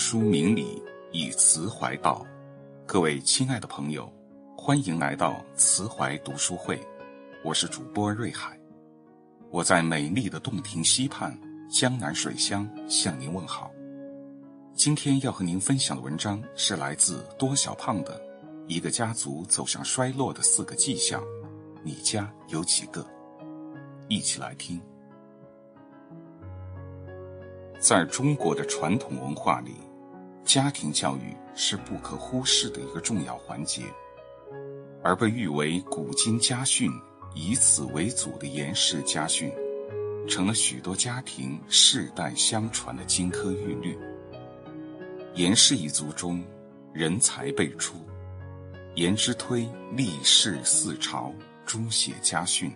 书明理，以词怀道。各位亲爱的朋友，欢迎来到慈怀读书会，我是主播瑞海。我在美丽的洞庭溪畔，江南水乡向您问好。今天要和您分享的文章是来自多小胖的《一个家族走向衰落的四个迹象》，你家有几个？一起来听。在中国的传统文化里，家庭教育是不可忽视的一个重要环节，而被誉为古今家训、以此为祖的严氏家训，成了许多家庭世代相传的金科玉律。严氏一族中，人才辈出，颜之推历世四朝，诸写家训；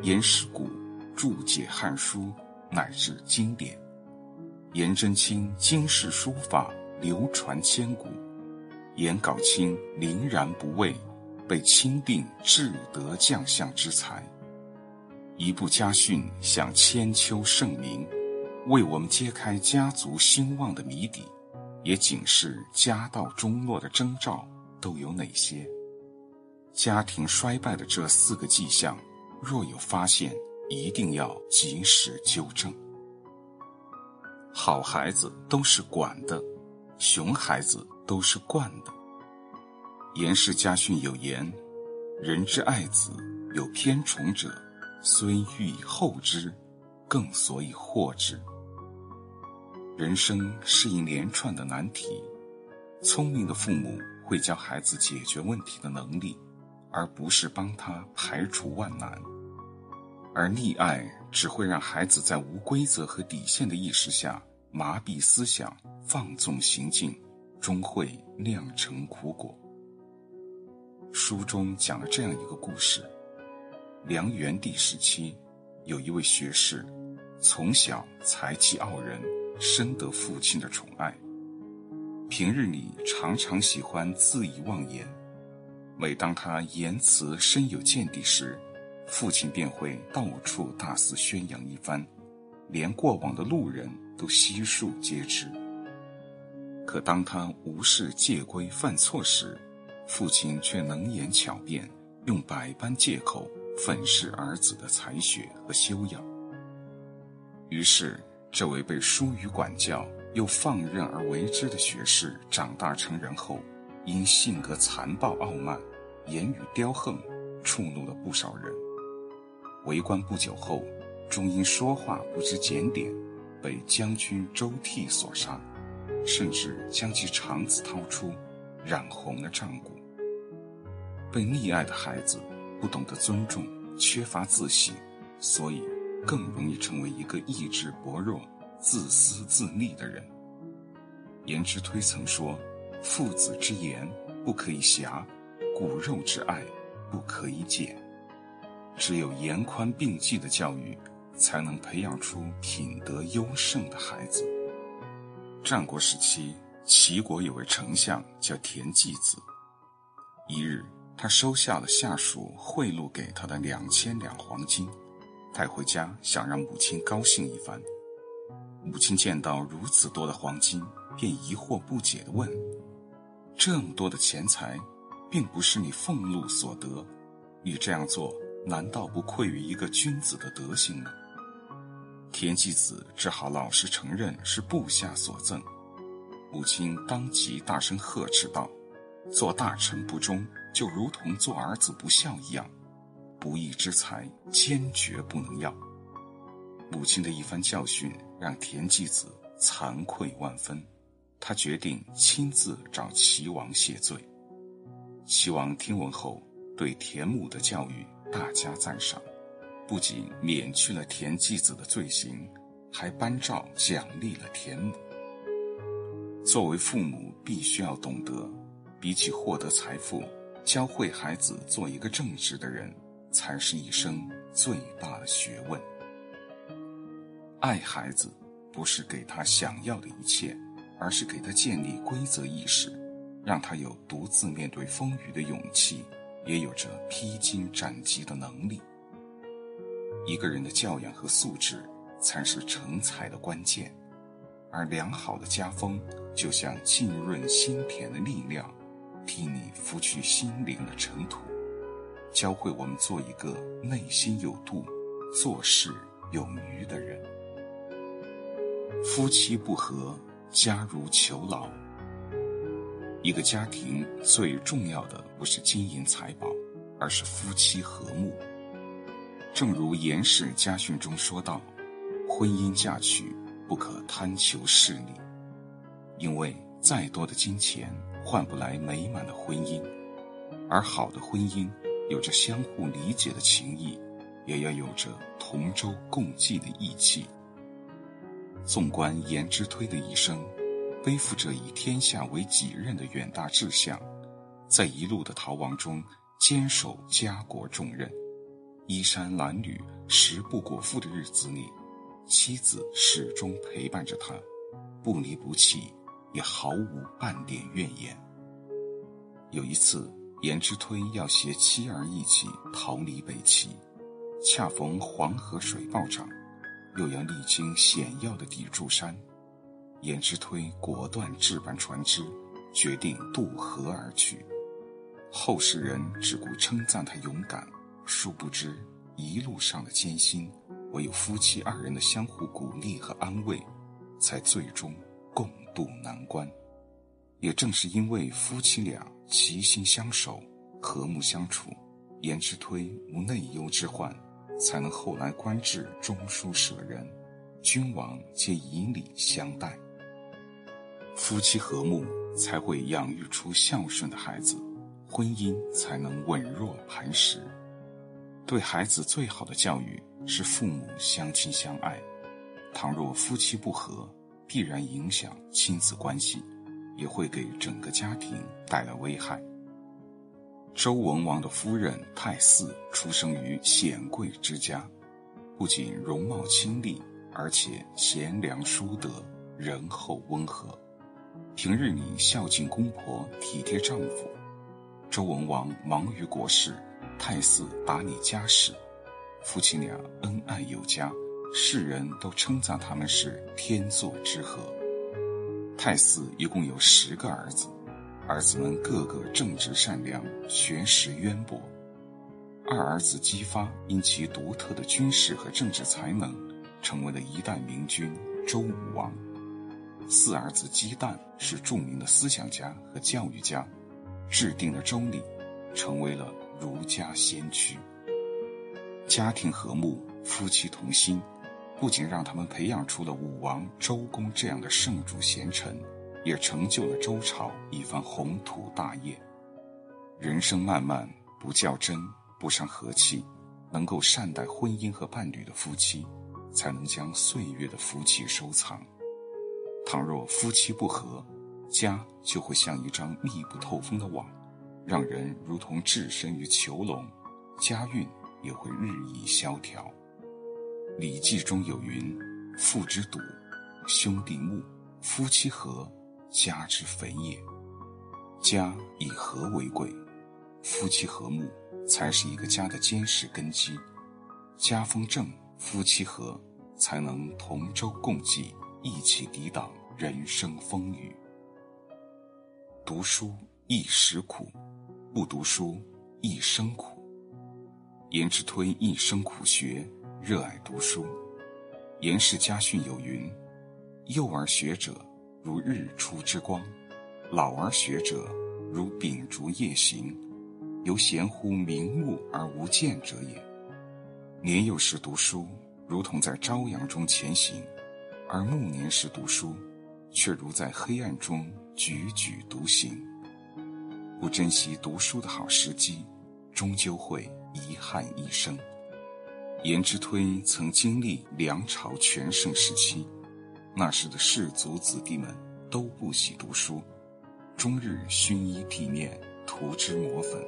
颜师古注解《汉书》，乃至经典。颜真卿经世书法流传千古，颜杲卿凛然不畏，被钦定至德将相之才。一部家训享千秋盛名，为我们揭开家族兴旺的谜底，也警示家道中落的征兆都有哪些？家庭衰败的这四个迹象，若有发现，一定要及时纠正。好孩子都是管的，熊孩子都是惯的。严氏家训有言：“人之爱子，有偏宠者，虽欲以厚之，更所以祸之。”人生是一连串的难题，聪明的父母会教孩子解决问题的能力，而不是帮他排除万难。而溺爱只会让孩子在无规则和底线的意识下麻痹思想、放纵行径，终会酿成苦果。书中讲了这样一个故事：梁元帝时期，有一位学士，从小才气傲人，深得父亲的宠爱。平日里常常喜欢恣意妄言，每当他言辞深有见地时，父亲便会到处大肆宣扬一番，连过往的路人都悉数皆知。可当他无视戒规犯错时，父亲却能言巧辩，用百般借口粉饰儿子的才学和修养。于是，这位被疏于管教又放任而为之的学士，长大成人后，因性格残暴傲慢，言语刁横，触怒了不少人。为官不久后，终因说话不知检点，被将军周替所杀，甚至将其肠子掏出，染红了帐骨。被溺爱的孩子不懂得尊重，缺乏自省，所以更容易成为一个意志薄弱、自私自利的人。颜之推曾说：“父子之言不可以狭，骨肉之爱不可以减。”只有严宽并济的教育，才能培养出品德优胜的孩子。战国时期，齐国有位丞相叫田忌子。一日，他收下了下属贿赂给他的两千两黄金，带回家想让母亲高兴一番。母亲见到如此多的黄金，便疑惑不解地问：“这么多的钱财，并不是你俸禄所得，你这样做？”难道不愧于一个君子的德行吗？田忌子只好老实承认是部下所赠。母亲当即大声呵斥道：“做大臣不忠，就如同做儿子不孝一样，不义之财坚决不能要。”母亲的一番教训让田忌子惭愧万分，他决定亲自找齐王谢罪。齐王听闻后，对田母的教育。大加赞赏，不仅免去了田季子的罪行，还颁诏奖励了田母。作为父母，必须要懂得，比起获得财富，教会孩子做一个正直的人，才是一生最大的学问。爱孩子，不是给他想要的一切，而是给他建立规则意识，让他有独自面对风雨的勇气。也有着披荆斩棘的能力。一个人的教养和素质，才是成才的关键。而良好的家风就像浸润心田的力量，替你拂去心灵的尘土，教会我们做一个内心有度、做事有余的人。夫妻不和，家如囚牢。一个家庭最重要的不是金银财宝，而是夫妻和睦。正如严氏家训中说道：“婚姻嫁娶不可贪求势利，因为再多的金钱换不来美满的婚姻，而好的婚姻有着相互理解的情谊，也要有着同舟共济的义气。”纵观颜之推的一生。背负着以天下为己任的远大志向，在一路的逃亡中坚守家国重任，衣衫褴褛、食不果腹的日子里，妻子始终陪伴着他，不离不弃，也毫无半点怨言。有一次，颜之推要携妻儿一起逃离北齐，恰逢黄河水暴涨，又要历经险要的砥柱山。颜之推果断置办船只，决定渡河而去。后世人只顾称赞他勇敢，殊不知一路上的艰辛，唯有夫妻二人的相互鼓励和安慰，才最终共度难关。也正是因为夫妻俩齐心相守、和睦相处，颜之推无内忧之患，才能后来官至中书舍人，君王皆以礼相待。夫妻和睦，才会养育出孝顺的孩子，婚姻才能稳若磐石。对孩子最好的教育是父母相亲相爱。倘若夫妻不和，必然影响亲子关系，也会给整个家庭带来危害。周文王的夫人太姒出生于显贵之家，不仅容貌清丽，而且贤良淑德，仁厚温和。平日里孝敬公婆，体贴丈夫。周文王忙于国事，太姒打理家事，夫妻俩恩爱有加，世人都称赞他们是天作之合。太姒一共有十个儿子，儿子们个个正直善良，学识渊博。二儿子姬发因其独特的军事和政治才能，成为了一代明君周武王。四儿子姬旦是著名的思想家和教育家，制定了周礼，成为了儒家先驱。家庭和睦，夫妻同心，不仅让他们培养出了武王、周公这样的圣主贤臣，也成就了周朝一番宏图大业。人生漫漫，不较真，不伤和气，能够善待婚姻和伴侣的夫妻，才能将岁月的福气收藏。倘若夫妻不和，家就会像一张密不透风的网，让人如同置身于囚笼，家运也会日益萧条。《礼记》中有云：“父之笃，兄弟睦，夫妻和，家之肥也。”家以和为贵，夫妻和睦才是一个家的坚实根基。家风正，夫妻和，才能同舟共济。一起抵挡人生风雨。读书一时苦，不读书一生苦。颜之推一生苦学，热爱读书。颜氏家训有云：“幼而学者，如日出之光；老而学者，如秉烛夜行。犹贤乎明目而无见者也。”年幼时读书，如同在朝阳中前行。而暮年时读书，却如在黑暗中踽踽独行。不珍惜读书的好时机，终究会遗憾一生。颜之推曾经历梁朝全盛时期，那时的士族子弟们都不喜读书，终日熏衣地面，涂脂抹粉，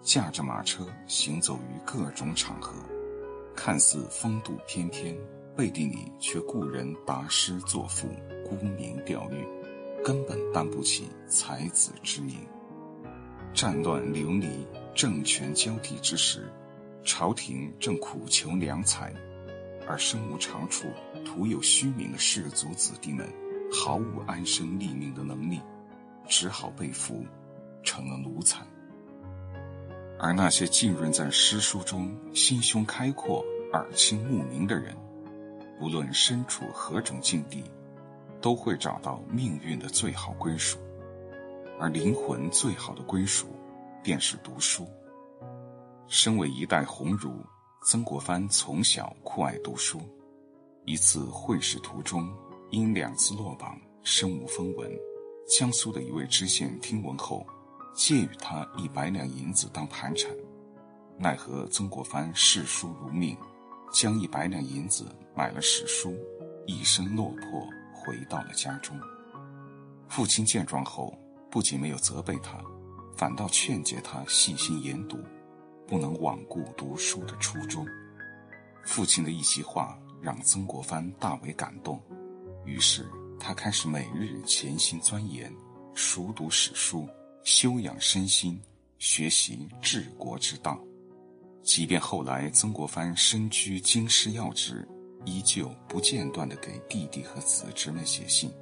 驾着马车行走于各种场合，看似风度翩翩。背地里却雇人答诗作赋，沽名钓誉，根本担不起才子之名。战乱流离、政权交替之时，朝廷正苦求良才，而身无长处、徒有虚名的士族子弟们，毫无安身立命的能力，只好被俘，成了奴才。而那些浸润在诗书中、心胸开阔、耳听目明的人，无论身处何种境地，都会找到命运的最好归属，而灵魂最好的归属，便是读书。身为一代鸿儒，曾国藩从小酷爱读书。一次会试途中，因两次落榜，身无分文。江苏的一位知县听闻后，借予他一百两银子当盘缠。奈何曾国藩视书如命，将一百两银子买了史书，一身落魄回到了家中。父亲见状后，不仅没有责备他，反倒劝诫他细心研读，不能罔顾读书的初衷。父亲的一席话。让曾国藩大为感动，于是他开始每日潜心钻研，熟读史书，修养身心，学习治国之道。即便后来曾国藩身居京师要职，依旧不间断地给弟弟和子侄们写信，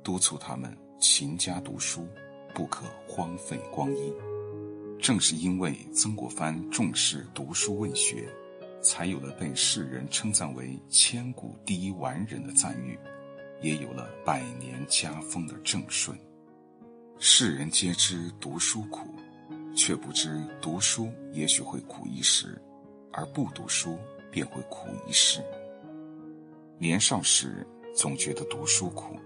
督促他们勤加读书，不可荒废光阴。正是因为曾国藩重视读书问学。才有了被世人称赞为千古第一完人的赞誉，也有了百年家风的正顺。世人皆知读书苦，却不知读书也许会苦一时，而不读书便会苦一世。年少时总觉得读书苦，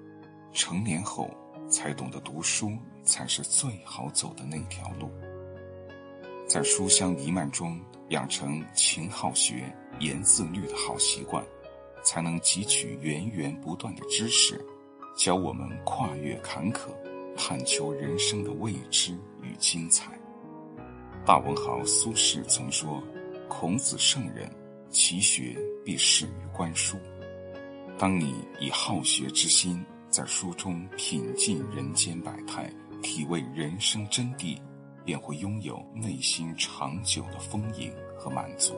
成年后才懂得读书才是最好走的那条路。在书香弥漫中。养成勤好学、严自律的好习惯，才能汲取源源不断的知识，教我们跨越坎坷，探求人生的未知与精彩。大文豪苏轼曾说：“孔子圣人，其学必始于观书。”当你以好学之心，在书中品尽人间百态，体味人生真谛。便会拥有内心长久的丰盈和满足。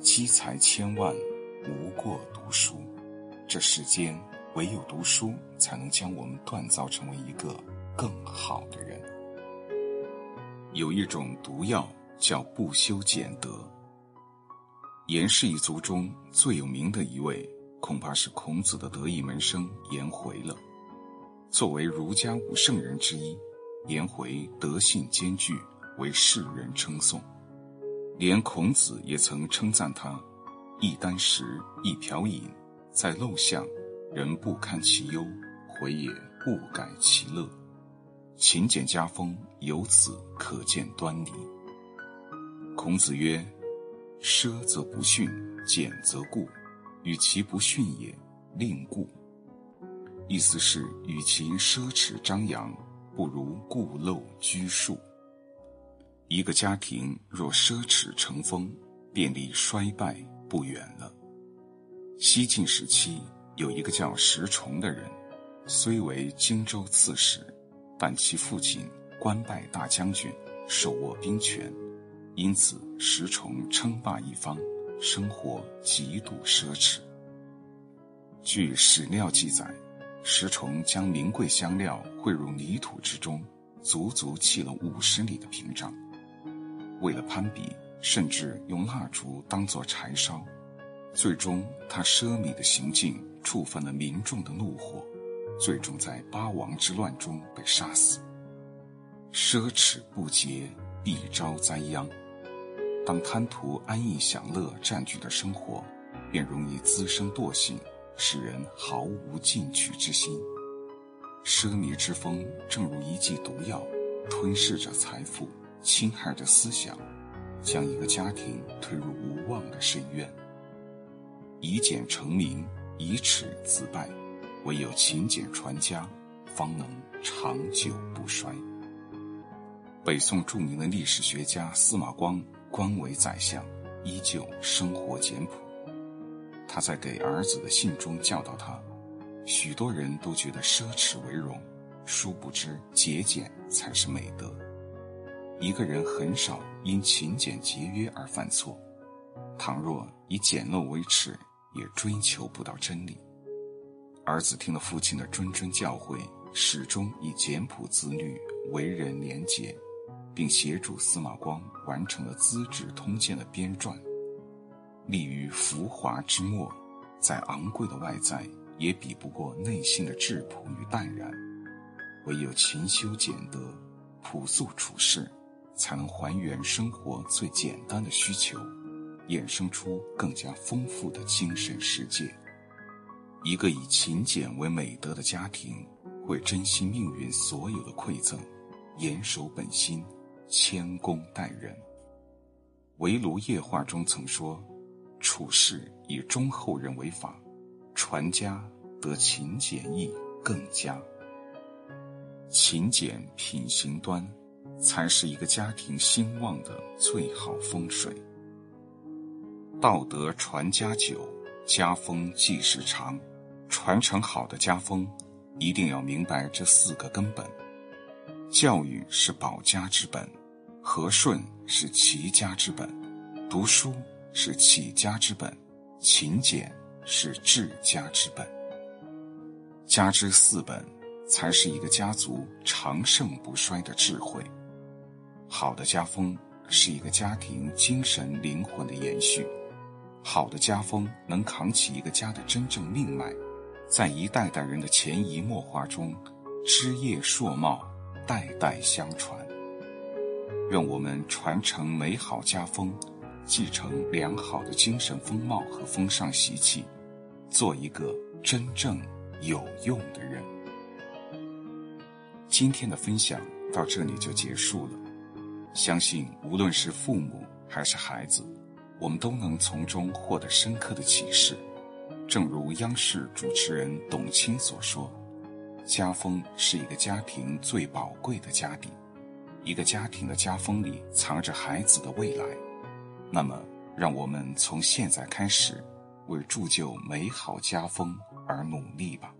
积财千万，无过读书。这世间唯有读书，才能将我们锻造成为一个更好的人。有一种毒药叫不修俭德。颜氏一族中最有名的一位，恐怕是孔子的得意门生颜回了。作为儒家五圣人之一。颜回德性兼具，为世人称颂，连孔子也曾称赞他：一箪食，一瓢饮，在陋巷，人不堪其忧，回也不改其乐。勤俭家风由此可见端倪。孔子曰：“奢则不逊，俭则固。与其不逊也，令故。”意思是，与其奢侈张扬。不如固陋拘束。一个家庭若奢侈成风，便离衰败不远了。西晋时期有一个叫石崇的人，虽为荆州刺史，但其父亲官拜大将军，手握兵权，因此石崇称霸一方，生活极度奢侈。据史料记载。石崇将名贵香料汇入泥土之中，足足砌了五十里的屏障。为了攀比，甚至用蜡烛当作柴烧。最终，他奢靡的行径触犯了民众的怒火，最终在八王之乱中被杀死。奢侈不节，必招灾殃。当贪图安逸享乐占据的生活，便容易滋生惰性。使人毫无进取之心，奢靡之风正如一剂毒药，吞噬着财富，侵害着思想，将一个家庭推入无望的深渊。以俭成名，以耻自败，唯有勤俭传家，方能长久不衰。北宋著名的历史学家司马光，官为宰相，依旧生活简朴。他在给儿子的信中教导他：许多人都觉得奢侈为荣，殊不知节俭才是美德。一个人很少因勤俭节约而犯错，倘若以简陋为耻，也追求不到真理。儿子听了父亲的谆谆教诲，始终以简朴自律、为人廉洁，并协助司马光完成了《资治通鉴》的编撰。立于浮华之末，在昂贵的外在，也比不过内心的质朴与淡然。唯有勤修俭德，朴素处事，才能还原生活最简单的需求，衍生出更加丰富的精神世界。一个以勤俭为美德的家庭，会珍惜命运所有的馈赠，严守本心，谦恭待人。《围炉夜话》中曾说：“处事以忠厚人为法，传家得勤俭义更佳。勤俭品行端，才是一个家庭兴旺的最好风水。道德传家久，家风继世长。”传承好的家风，一定要明白这四个根本：教育是保家之本，和顺是齐家之本，读书是起家之本，勤俭是治家之本。家之四本，才是一个家族长盛不衰的智慧。好的家风是一个家庭精神灵魂的延续，好的家风能扛起一个家的真正命脉。在一代代人的潜移默化中，枝叶硕茂，代代相传。愿我们传承美好家风，继承良好的精神风貌和风尚习气，做一个真正有用的人。今天的分享到这里就结束了，相信无论是父母还是孩子，我们都能从中获得深刻的启示。正如央视主持人董卿所说：“家风是一个家庭最宝贵的家底，一个家庭的家风里藏着孩子的未来。那么，让我们从现在开始，为铸就美好家风而努力吧。”